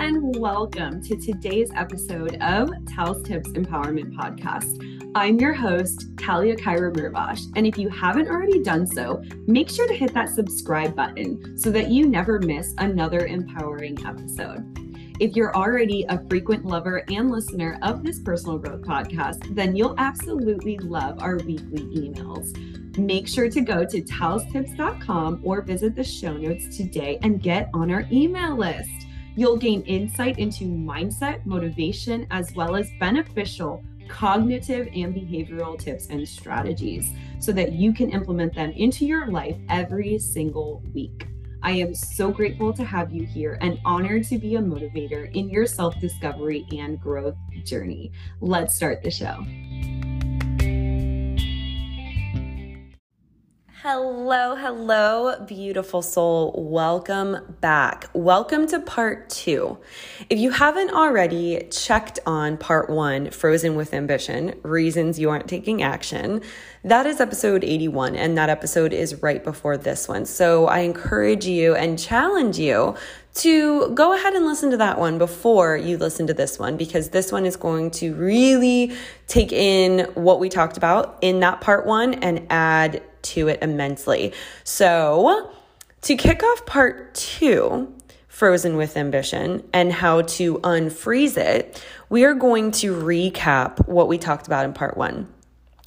and welcome to today's episode of Tal's Tips Empowerment Podcast. I'm your host, Talia Kyra Mirvash, and if you haven't already done so, make sure to hit that subscribe button so that you never miss another empowering episode. If you're already a frequent lover and listener of this personal growth podcast, then you'll absolutely love our weekly emails. Make sure to go to talstips.com or visit the show notes today and get on our email list. You'll gain insight into mindset, motivation, as well as beneficial cognitive and behavioral tips and strategies so that you can implement them into your life every single week. I am so grateful to have you here and honored to be a motivator in your self discovery and growth journey. Let's start the show. Hello, hello, beautiful soul. Welcome back. Welcome to part two. If you haven't already checked on part one, Frozen with Ambition Reasons You Aren't Taking Action, that is episode 81, and that episode is right before this one. So I encourage you and challenge you to go ahead and listen to that one before you listen to this one because this one is going to really take in what we talked about in that part one and add to it immensely. So, to kick off part two, Frozen with Ambition, and how to unfreeze it, we are going to recap what we talked about in part one.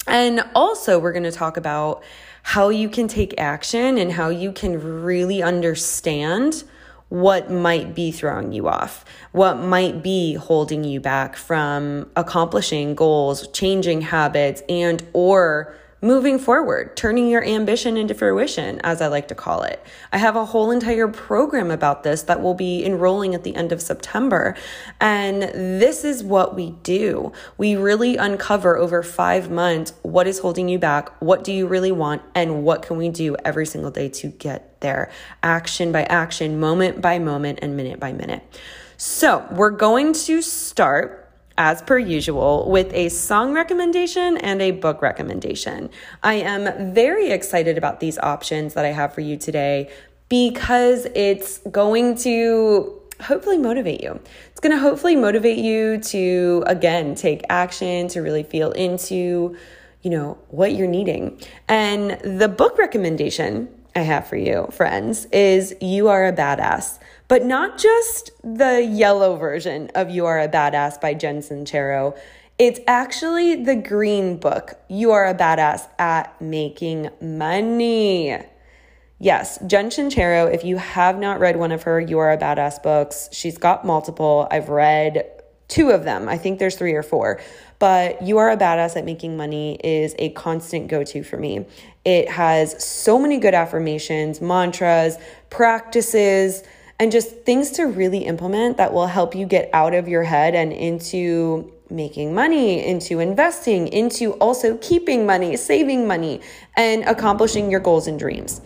And also, we're going to talk about how you can take action and how you can really understand what might be throwing you off, what might be holding you back from accomplishing goals, changing habits, and or moving forward, turning your ambition into fruition, as I like to call it. I have a whole entire program about this that will be enrolling at the end of September. And this is what we do. We really uncover over five months what is holding you back, what do you really want, and what can we do every single day to get there, action by action, moment by moment, and minute by minute. So, we're going to start as per usual, with a song recommendation and a book recommendation. I am very excited about these options that I have for you today because it's going to hopefully motivate you. It's going to hopefully motivate you to, again, take action, to really feel into, you know, what you're needing. And the book recommendation I have for you, friends, is You Are a Badass but not just the yellow version of You Are a Badass by Jen Sincero. It's actually the green book, You Are a Badass at Making Money. Yes, Jen Sincero, if you have not read one of her You Are a Badass books, she's got multiple. I've read two of them. I think there's three or four. But You Are a Badass at Making Money is a constant go to for me. It has so many good affirmations, mantras, practices and just things to really implement that will help you get out of your head and into making money, into investing, into also keeping money, saving money, and accomplishing your goals and dreams.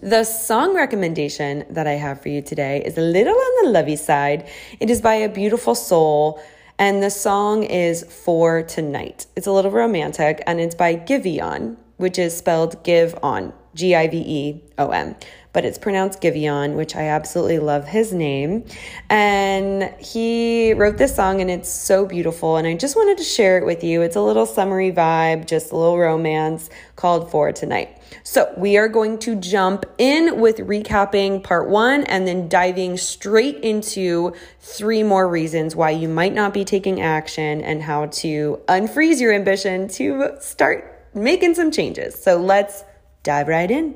The song recommendation that I have for you today is a little on the lovey side. It is by a beautiful soul, and the song is For Tonight. It's a little romantic, and it's by Giveon, which is spelled Give On, G I V E O N but it's pronounced Giveon, which I absolutely love his name. And he wrote this song and it's so beautiful. And I just wanted to share it with you. It's a little summery vibe, just a little romance called For Tonight. So we are going to jump in with recapping part one and then diving straight into three more reasons why you might not be taking action and how to unfreeze your ambition to start making some changes. So let's dive right in.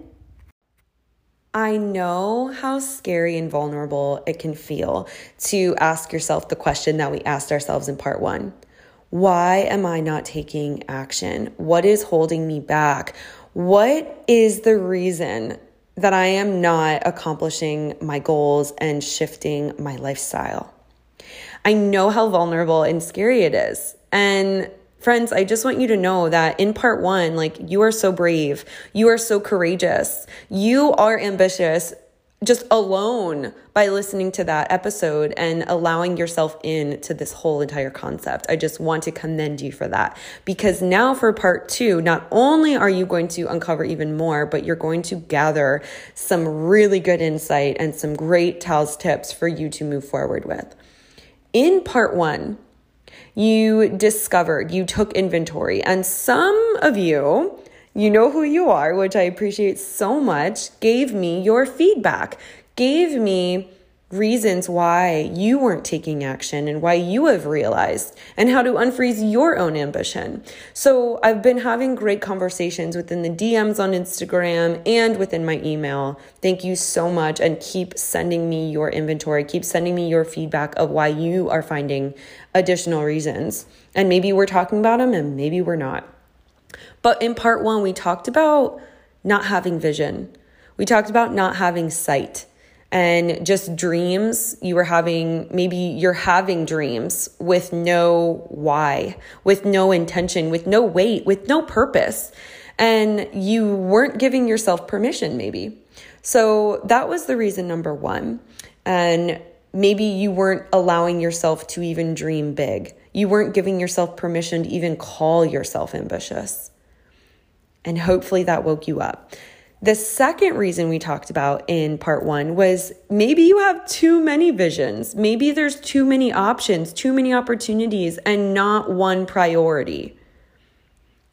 I know how scary and vulnerable it can feel to ask yourself the question that we asked ourselves in part one Why am I not taking action? What is holding me back? What is the reason that I am not accomplishing my goals and shifting my lifestyle? I know how vulnerable and scary it is. And Friends, I just want you to know that in part one, like you are so brave, you are so courageous, you are ambitious, just alone by listening to that episode and allowing yourself in to this whole entire concept. I just want to commend you for that because now for part 2, not only are you going to uncover even more, but you're going to gather some really good insight and some great TALS tips for you to move forward with. In part 1, you discovered, you took inventory, and some of you you know who you are, which I appreciate so much, gave me your feedback, gave me reasons why you weren't taking action and why you have realized and how to unfreeze your own ambition. So I've been having great conversations within the DMs on Instagram and within my email. Thank you so much and keep sending me your inventory. Keep sending me your feedback of why you are finding additional reasons. And maybe we're talking about them and maybe we're not. But in part one, we talked about not having vision. We talked about not having sight and just dreams. You were having, maybe you're having dreams with no why, with no intention, with no weight, with no purpose. And you weren't giving yourself permission, maybe. So that was the reason number one. And maybe you weren't allowing yourself to even dream big. You weren't giving yourself permission to even call yourself ambitious. And hopefully that woke you up. The second reason we talked about in part one was maybe you have too many visions. Maybe there's too many options, too many opportunities, and not one priority.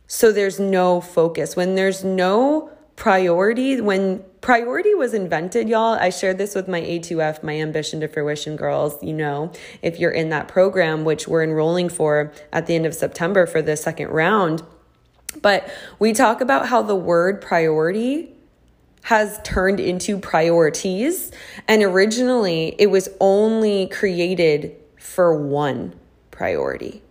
So there's no focus. When there's no priority, when priority was invented, y'all, I shared this with my A2F, my Ambition to Fruition girls. You know, if you're in that program, which we're enrolling for at the end of September for the second round but we talk about how the word priority has turned into priorities. And originally, it was only created for one priority.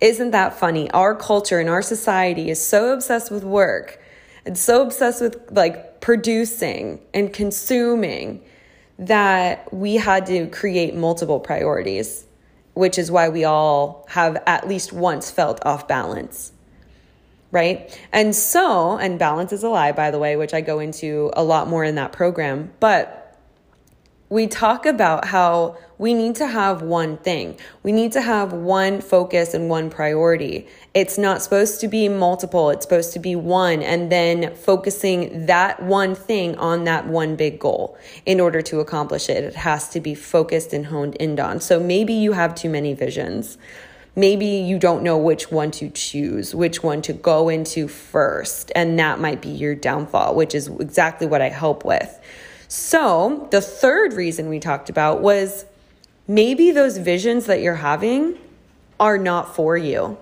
Isn't that funny? Our culture and our society is so obsessed with work and so obsessed with like producing and consuming that we had to create multiple priorities, which is why we all have at least once felt off balance right? And so, and balance is a lie, by the way, which I go into a lot more in that program. But we talk about how we need to have one thing. We need to have one focus and one priority. It's not supposed to be multiple, it's supposed to be one, and then focusing that one thing on that one big goal. In order to accomplish it, it has to be focused and honed in on. So maybe you have too many visions maybe you don't know which one to choose, which one to go into first. And that might be your downfall, which is exactly what I help with. So, the third reason we talked about was maybe those visions that you're having are not for you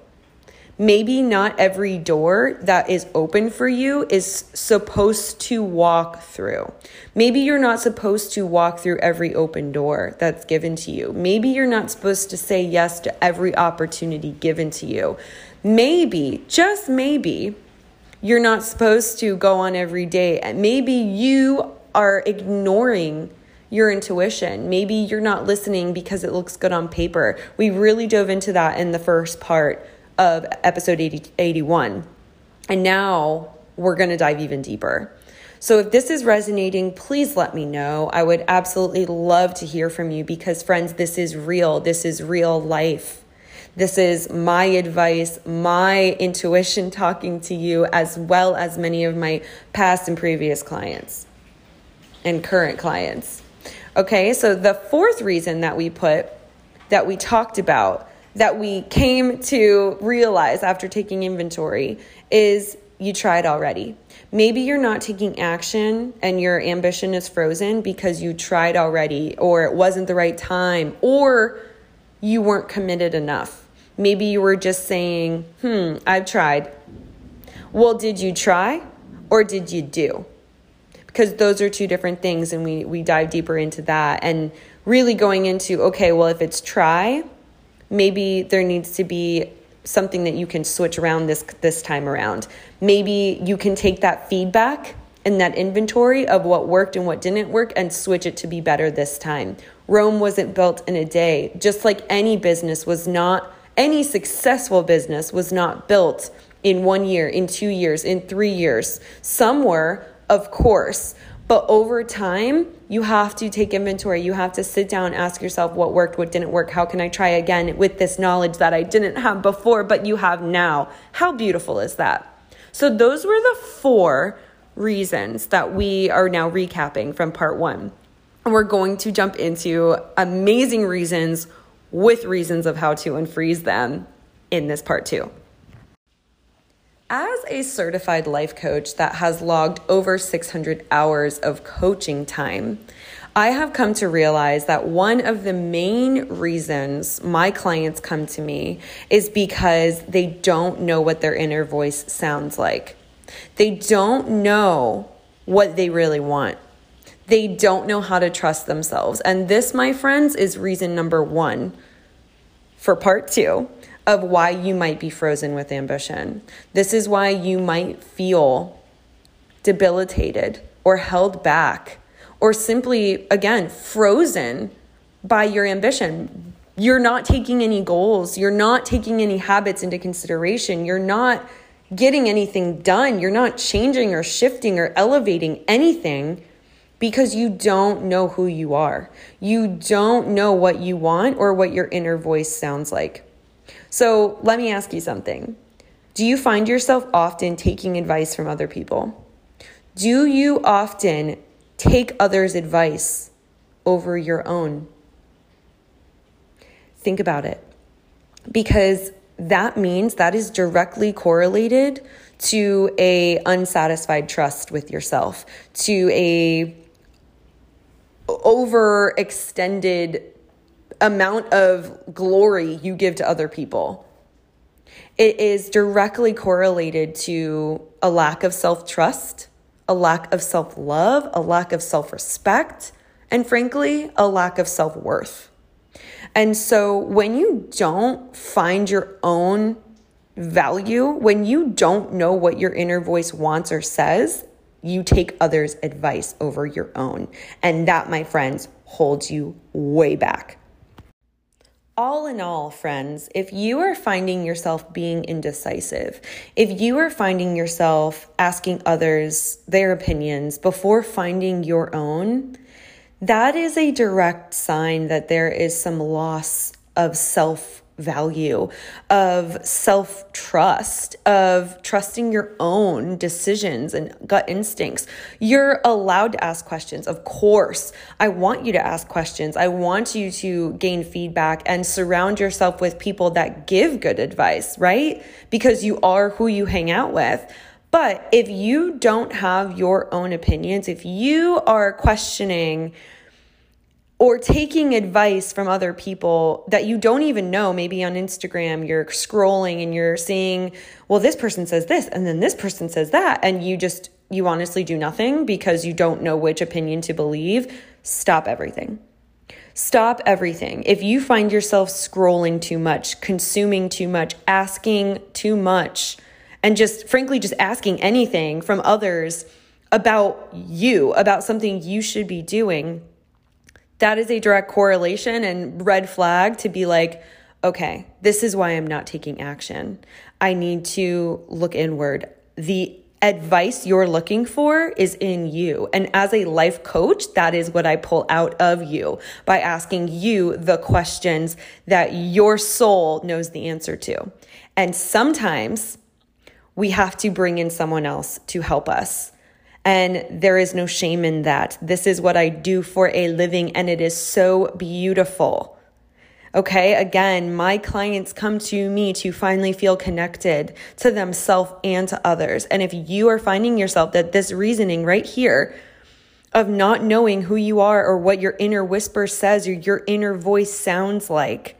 maybe not every door that is open for you is supposed to walk through. Maybe you're not supposed to walk through every open door that's given to you. Maybe you're not supposed to say yes to every opportunity given to you. Maybe, just maybe, you're not supposed to go on every day. Maybe you are ignoring your intuition. Maybe you're not listening because it looks good on paper. We really dove into that in the first part of episode 80, 81. And now we're going to dive even deeper. So, if this is resonating, please let me know. I would absolutely love to hear from you because, friends, this is real. This is real life. This is my advice, my intuition talking to you, as well as many of my past and previous clients and current clients. Okay, so the fourth reason that we put, that we talked about that we came to realize after taking inventory is you tried already. Maybe you're not taking action and your ambition is frozen because you tried already, or it wasn't the right time, or you weren't committed enough. Maybe you were just saying, hmm, I've tried. Well, did you try or did you do? Because those are two different things, and we, we dive deeper into that and really going into, okay, well, if it's try, maybe there needs to be something that you can switch around this this time around. Maybe you can take that feedback and that inventory of what worked and what didn't work and switch it to be better this time. Rome wasn't built in a day, just like any business was not any successful business was not built in 1 year, in 2 years, in 3 years. Some were, of course, But over time, you have to take inventory. You have to sit down, ask yourself what worked, what didn't work. How can I try again with this knowledge that I didn't have before, but you have now? How beautiful is that? So, those were the four reasons that we are now recapping from part one. And we're going to jump into amazing reasons with reasons of how to unfreeze them in this part two. As a certified life coach that has logged over 600 hours of coaching time, I have come to realize that one of the main reasons my clients come to me is because they don't know what their inner voice sounds like. They don't know what they really want. They don't know how to trust themselves. And this, my friends, is reason number one for part two of why you might be frozen with ambition. This is why you might feel debilitated or held back or simply, again, frozen by your ambition. You're not taking any goals, you're not taking any habits into consideration, you're not getting anything done, you're not changing or shifting or elevating anything because you don't know who you are. You don't know what you want or what your inner voice sounds like. So let me ask you something. Do you find yourself often taking advice from other people? Do you often take others' advice over your own? Think about it. Because that means that is directly correlated to a unsatisfied trust with yourself, to a overextended amount of glory you give to other people. It is directly correlated to a lack of self trust, a lack of self love, a lack of self respect, and frankly, a lack of self worth. And so when you don't find your own value, when you don't know what your inner voice wants or says, you take others' advice over your own. And that, my friends, holds you way back. All in all, friends, if you are finding yourself being indecisive, if you are finding yourself asking others their opinions before finding your own, that is a direct sign that there is some loss of self value, of self trust, of trusting your own decisions and gut instincts. You're allowed to ask questions. Of course, I want you to ask questions. I want you to gain feedback and surround yourself with people that give good advice, right? Because you are who you hang out with. But if you don't have your own opinions, if you are questioning, or taking advice from other people that you don't even know. Maybe on Instagram, you're scrolling and you're seeing, well, this person says this, and then this person says that, and you just, you honestly do nothing because you don't know which opinion to believe. Stop everything. Stop everything. If you find yourself scrolling too much, consuming too much, asking too much, and just frankly, just asking anything from others about you, about something you should be doing that is a direct correlation and red flag to be like, okay, this is why I'm not taking action. I need to look inward. The advice you're looking for is in you. And as a life coach, that is what I pull out of you by asking you the questions that your soul knows the answer to. And sometimes we have to bring in someone else to help us. And there is no shame in that. This is what I do for a living, and it is so beautiful. Okay, again, my clients come to me to finally feel connected to themselves and to others. And if you are finding yourself that this reasoning right here of not knowing who you are or what your inner whisper says or your inner voice sounds like,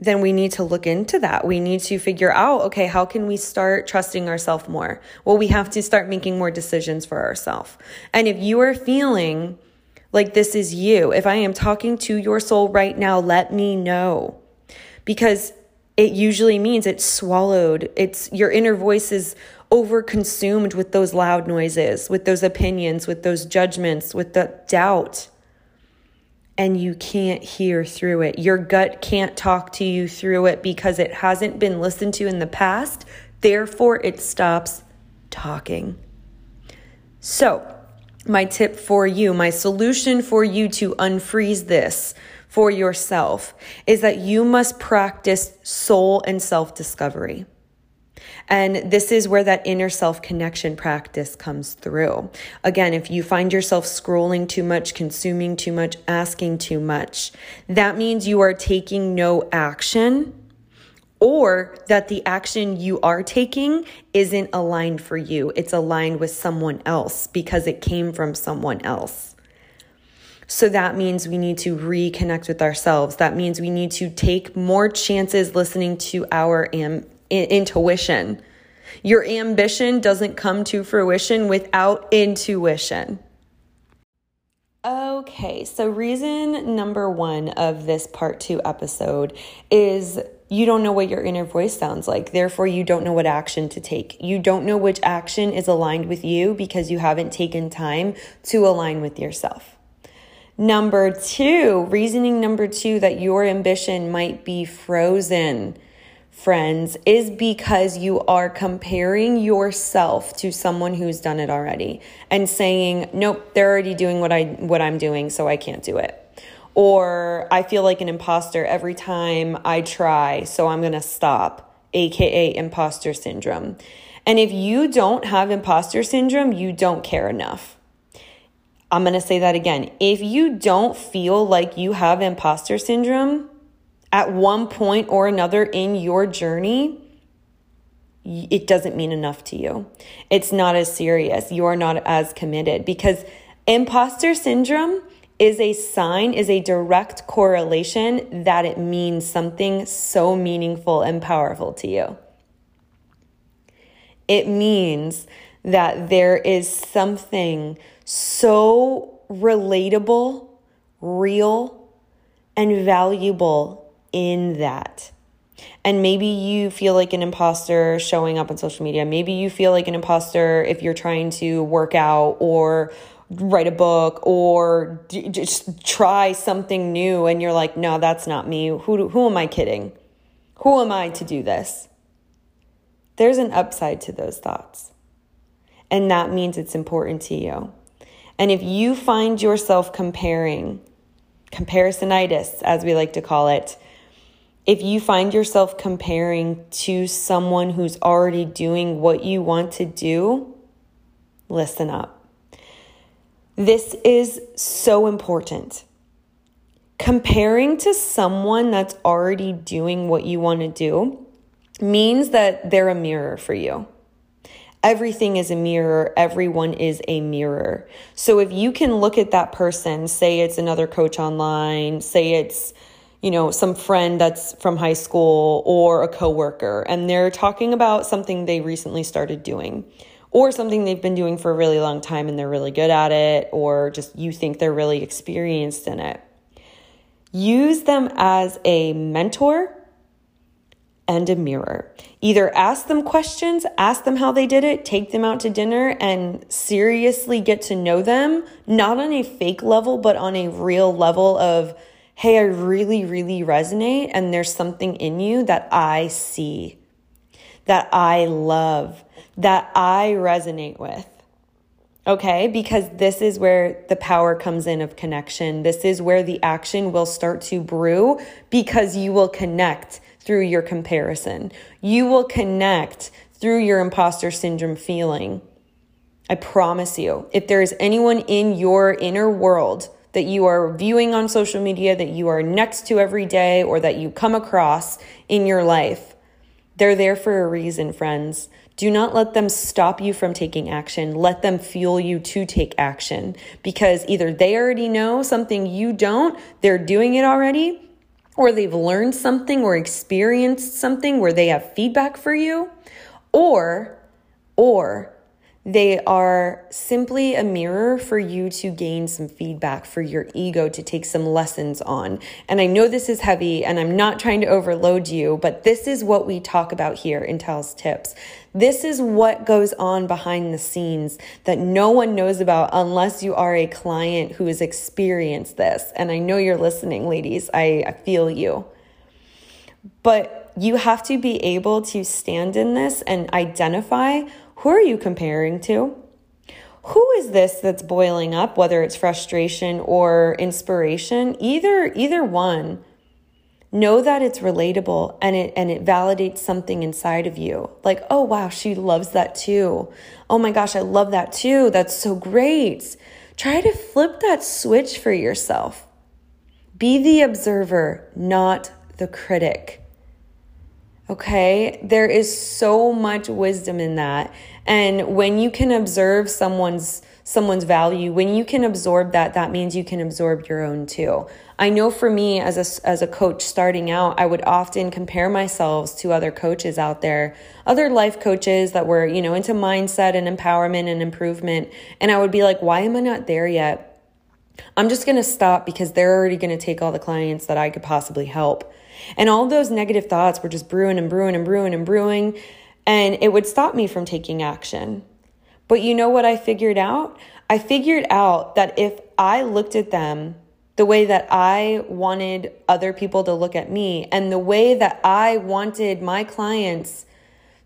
then we need to look into that. We need to figure out, okay, how can we start trusting ourselves more? Well, we have to start making more decisions for ourselves. And if you are feeling like this is you, if I am talking to your soul right now, let me know. Because it usually means it's swallowed. It's your inner voice is over consumed with those loud noises, with those opinions, with those judgments, with the doubt and you can't hear through it. Your gut can't talk to you through it because it hasn't been listened to in the past. Therefore, it stops talking. So, my tip for you, my solution for you to unfreeze this for yourself is that you must practice soul and self discovery. And this is where that inner self connection practice comes through. Again, if you find yourself scrolling too much, consuming too much, asking too much, that means you are taking no action or that the action you are taking isn't aligned for you. It's aligned with someone else because it came from someone else. So that means we need to reconnect with ourselves. That means we need to take more chances listening to our am- intuition. Your ambition doesn't come to fruition without intuition. Okay, so reason number one of this part two episode is you don't know what your inner voice sounds like. Therefore, you don't know what action to take. You don't know which action is aligned with you because you haven't taken time to align with yourself. Number two, reasoning number two that your ambition might be frozen, friends, is because you are comparing yourself to someone who's done it already and saying, nope, they're already doing what I what I'm doing, so I can't do it or I feel like an imposter every time I try, so I'm going to stop, aka imposter syndrome. And if you don't have imposter syndrome, you don't care enough. I'm going to say that again. If you don't feel like you have imposter syndrome at one point or another in your journey, it doesn't mean enough to you. It's not as serious. You're not as committed because imposter syndrome is a sign, is a direct correlation that it means something so meaningful and powerful to you. It means that there is something so relatable, real, and valuable in that. And maybe you feel like an imposter showing up on social media. Maybe you feel like an imposter if you're trying to work out or write a book or d- just try something new and you're like, no, that's not me. Who, who am I kidding? Who am I to do this? There's an upside to those thoughts. And that means it's important to you. And if you find yourself comparing, comparisonitis, as we like to call it, if you find yourself comparing to someone who's already doing what you want to do, listen up this is so important. Comparing to someone that's already doing what you want to do means that they're a mirror for you. Everything is a mirror, everyone is a mirror. So if you can look at that person, say it's another coach online, say it's you know, some friend that's from high school or a coworker and they're talking about something they recently started doing or something they've been doing for a really long time and they're really good at it, or just you think they're really experienced in it. Use them as a mentor and a mirror. Either ask them questions, ask them how they did it, take them out to dinner, and seriously get to know them, not on a fake level, but on a real level of, hey, I really, really resonate, and there's something in you that I see, that I love, that I resonate with. Okay, because this is where the power comes in of connection. This is where the action will start to brew because you will connect through your comparison. You will connect through your imposter syndrome feeling. I promise you, if there is anyone in your inner world that you are viewing on social media, that you are next to every day, or that you come across in your life, they're there for a reason, friends. Do not let them stop you from taking action. Let them fuel you to take action because either they already know something you don't, they're doing it already, or they've learned something or experienced something where they have feedback for you, or, or they are simply a mirror for you to gain some feedback, for your ego to take some lessons on. And I know this is heavy and I'm not trying to overload you, but this is what we talk about here in Tal's Tips. This is what goes on behind the scenes that no one knows about unless you are a client who has experienced this. And I know you're listening, ladies. I, I feel you. But you have to be able to stand in this and identify who are you comparing to? who is this that's boiling up whether it's frustration or inspiration? Either either one. Know that it's relatable and it and it validates something inside of you. Like oh wow she loves that too. Oh my gosh i love that too. That's so great. Try to flip that switch for yourself. Be the observer not the critic Okay, there is so much wisdom in that. And when you can observe someone's someone's value, when you can absorb that, that means you can absorb your own too. I know for me as a as a coach starting out, I would often compare myself to other coaches out there, other life coaches that were, you know, into mindset and empowerment and improvement, and I would be like, why am I not there yet? I'm just going to stop because they're already going to take all the clients that I could possibly help. And all those negative thoughts were just brewing and brewing and brewing and brewing. And it would stop me from taking action. But you know what I figured out? I figured out that if I looked at them the way that I wanted other people to look at me and the way that I wanted my clients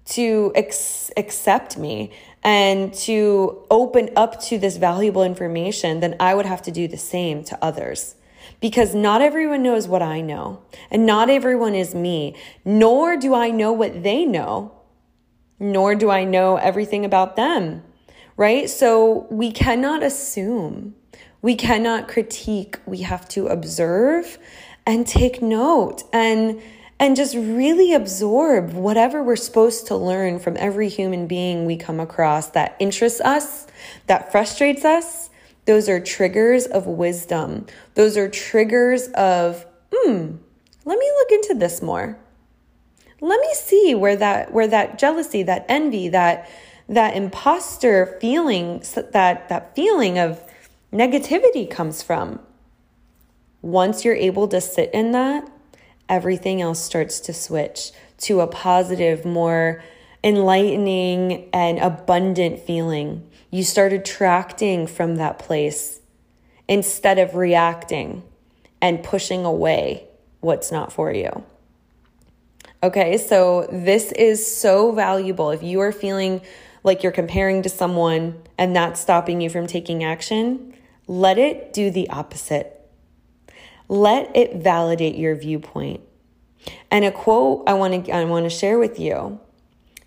to ex- accept me and to open up to this valuable information, then I would have to do the same to others because not everyone knows what I know, and not everyone is me, nor do I know what they know, nor do I know everything about them, right? So we cannot assume, we cannot critique, we have to observe and take note and and just really absorb whatever we're supposed to learn from every human being we come across that interests us, that frustrates us, those are triggers of wisdom. Those are triggers of, hmm, let me look into this more. Let me see where that where that jealousy, that envy, that that imposter feeling, that that feeling of negativity comes from. Once you're able to sit in that, everything else starts to switch to a positive, more enlightening and abundant feeling. You start attracting from that place instead of reacting and pushing away what's not for you. Okay, so this is so valuable. If you are feeling like you're comparing to someone and that's stopping you from taking action, let it do the opposite. Let it validate your viewpoint. And a quote I want to I want to share with you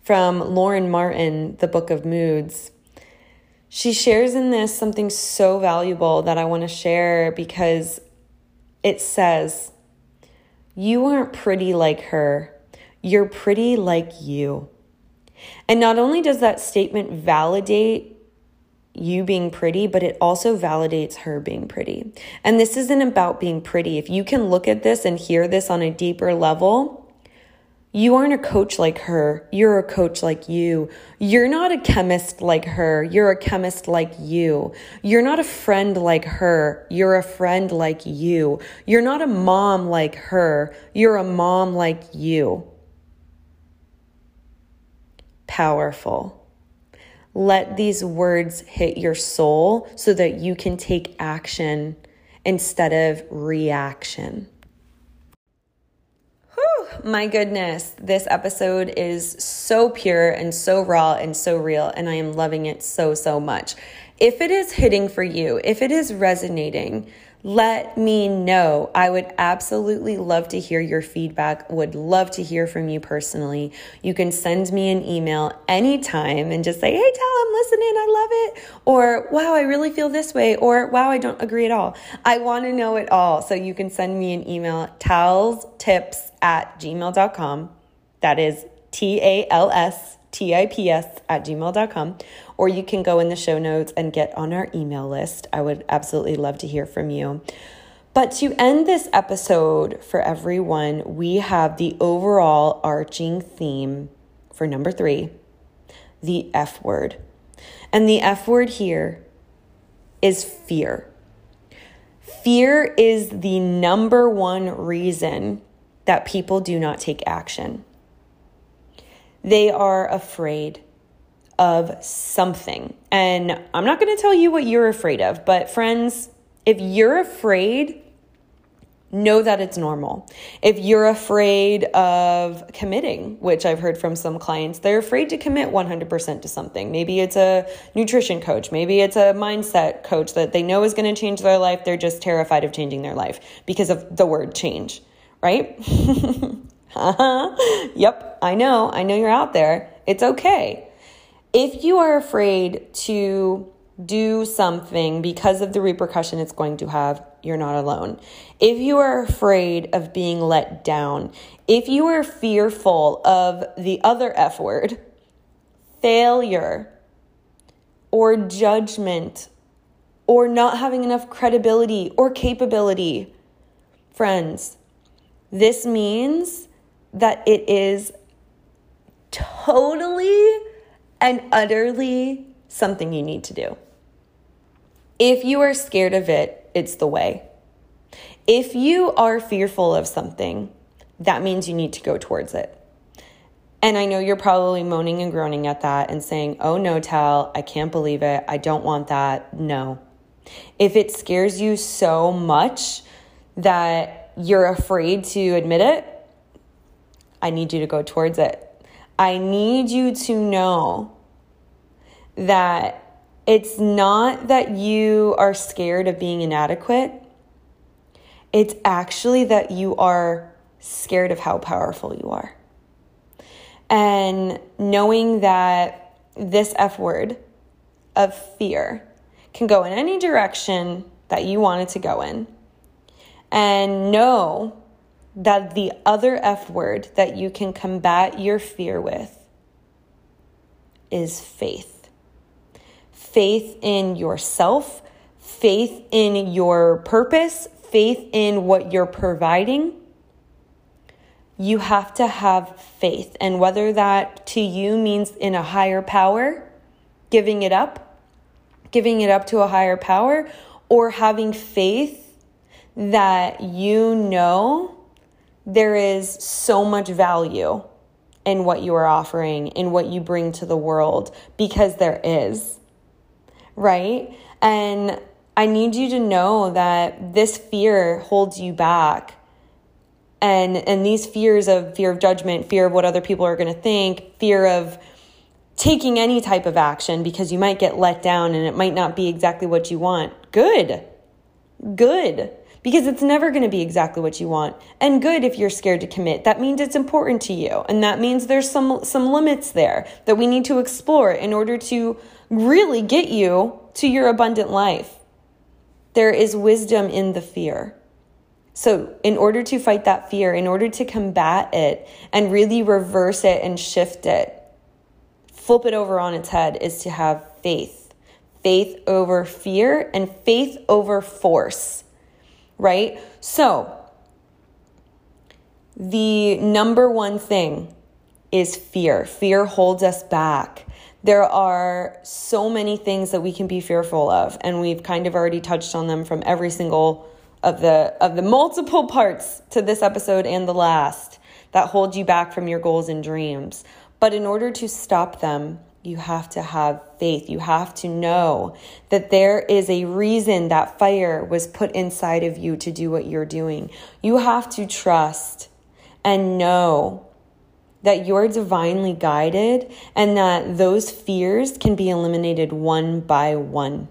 from Lauren Martin, The Book of Moods. She shares in this something so valuable that I want to share because it says, You aren't pretty like her, you're pretty like you. And not only does that statement validate you being pretty, but it also validates her being pretty. And this isn't about being pretty. If you can look at this and hear this on a deeper level, you aren't a coach like her. You're a coach like you. You're not a chemist like her. You're a chemist like you. You're not a friend like her. You're a friend like you. You're not a mom like her. You're a mom like you. Powerful. Let these words hit your soul so that you can take action instead of reaction my goodness, this episode is so pure and so raw and so real, and I am loving it so, so much. If it is hitting for you, if it is resonating, let me know. I would absolutely love to hear your feedback, would love to hear from you personally. You can send me an email anytime and just say, hey, Tal, I'm listening, I love it. Or, wow, I really feel this way. Or, wow, I don't agree at all. I want to know it all. So you can send me an email, talstips at gmail.com. That is T A L S T I P S at gmail.com. Or you can go in the show notes and get on our email list. I would absolutely love to hear from you. But to end this episode for everyone, we have the overall arching theme for number three the F word. And the F word here is fear. Fear is the number one reason that people do not take action. They are afraid of something. And I'm not going to tell you what you're afraid of, but friends, if you're afraid know that it's normal. If you're afraid of committing, which I've heard from some clients, they're afraid to commit 100% to something. Maybe it's a nutrition coach, maybe it's a mindset coach that they know is going to change their life. They're just terrified of changing their life because of the word change, right? yep, I know. I know you're out there. It's okay. If you are afraid to do something because of the repercussion it's going to have, you're not alone. If you are afraid of being let down, if you are fearful of the other F word, failure, or judgment, or not having enough credibility or capability, friends, this means that it is totally and utterly something you need to do. If you are scared of it, it's the way. If you are fearful of something, that means you need to go towards it. And I know you're probably moaning and groaning at that and saying, oh no, Tal, I can't believe it. I don't want that. No. If it scares you so much that you're afraid to admit it, I need you to go towards it. I need you to know that it's not that you are scared of being inadequate, it's actually that you are scared of how powerful you are. And knowing that this F word of fear can go in any direction that you want it to go in. And know that the other F word that you can combat your fear with is faith faith in yourself, faith in your purpose, faith in what you're providing. You have to have faith. And whether that to you means in a higher power, giving it up, giving it up to a higher power, or having faith that you know there is so much value in what you are offering, in what you bring to the world, because there is right? And I need you to know that this fear holds you back. And and these fears of fear of judgment, fear of what other people are going to think, fear of taking any type of action because you might get let down and it might not be exactly what you want. Good. Good. Because it's never going to be exactly what you want. And good if you're scared to commit. That means it's important to you. And that means there's some some limits there that we need to explore in order to really get you to your abundant life. There is wisdom in the fear. So, in order to fight that fear, in order to combat it and really reverse it and shift it, flip it over on its head, is to have faith. Faith over fear and faith over force, right? So, the number one thing is fear. Fear holds us back. There are so many things that we can be fearful of, and we've kind of already touched on them from every single of the of the multiple parts to this episode and the last that hold you back from your goals and dreams. But in order to stop them, you have to have faith. You have to know that there is a reason that fire was put inside of you to do what you're doing. You have to trust and know that you're divinely guided and that those fears can be eliminated one by one.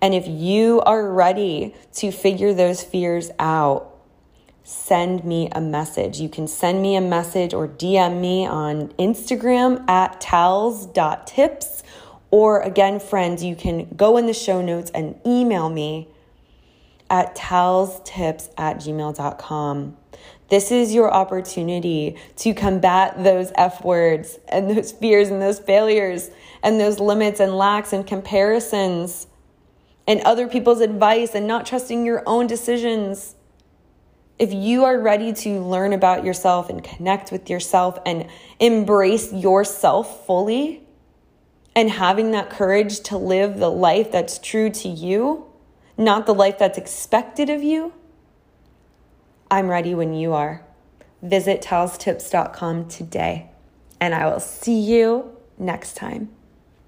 And if you are ready to figure those fears out, send me a message. You can send me a message or DM me on Instagram at tals.tips. Or again, friends, you can go in the show notes and email me at talstips at gmail.com. This is your opportunity to combat those F words and those fears and those failures and those limits and lacks and comparisons and other people's advice and not trusting your own decisions. If you are ready to learn about yourself and connect with yourself and embrace yourself fully and having that courage to live the life that's true to you, not the life that's expected of you, I'm ready when you are. Visit talstips.com today, and I will see you next time.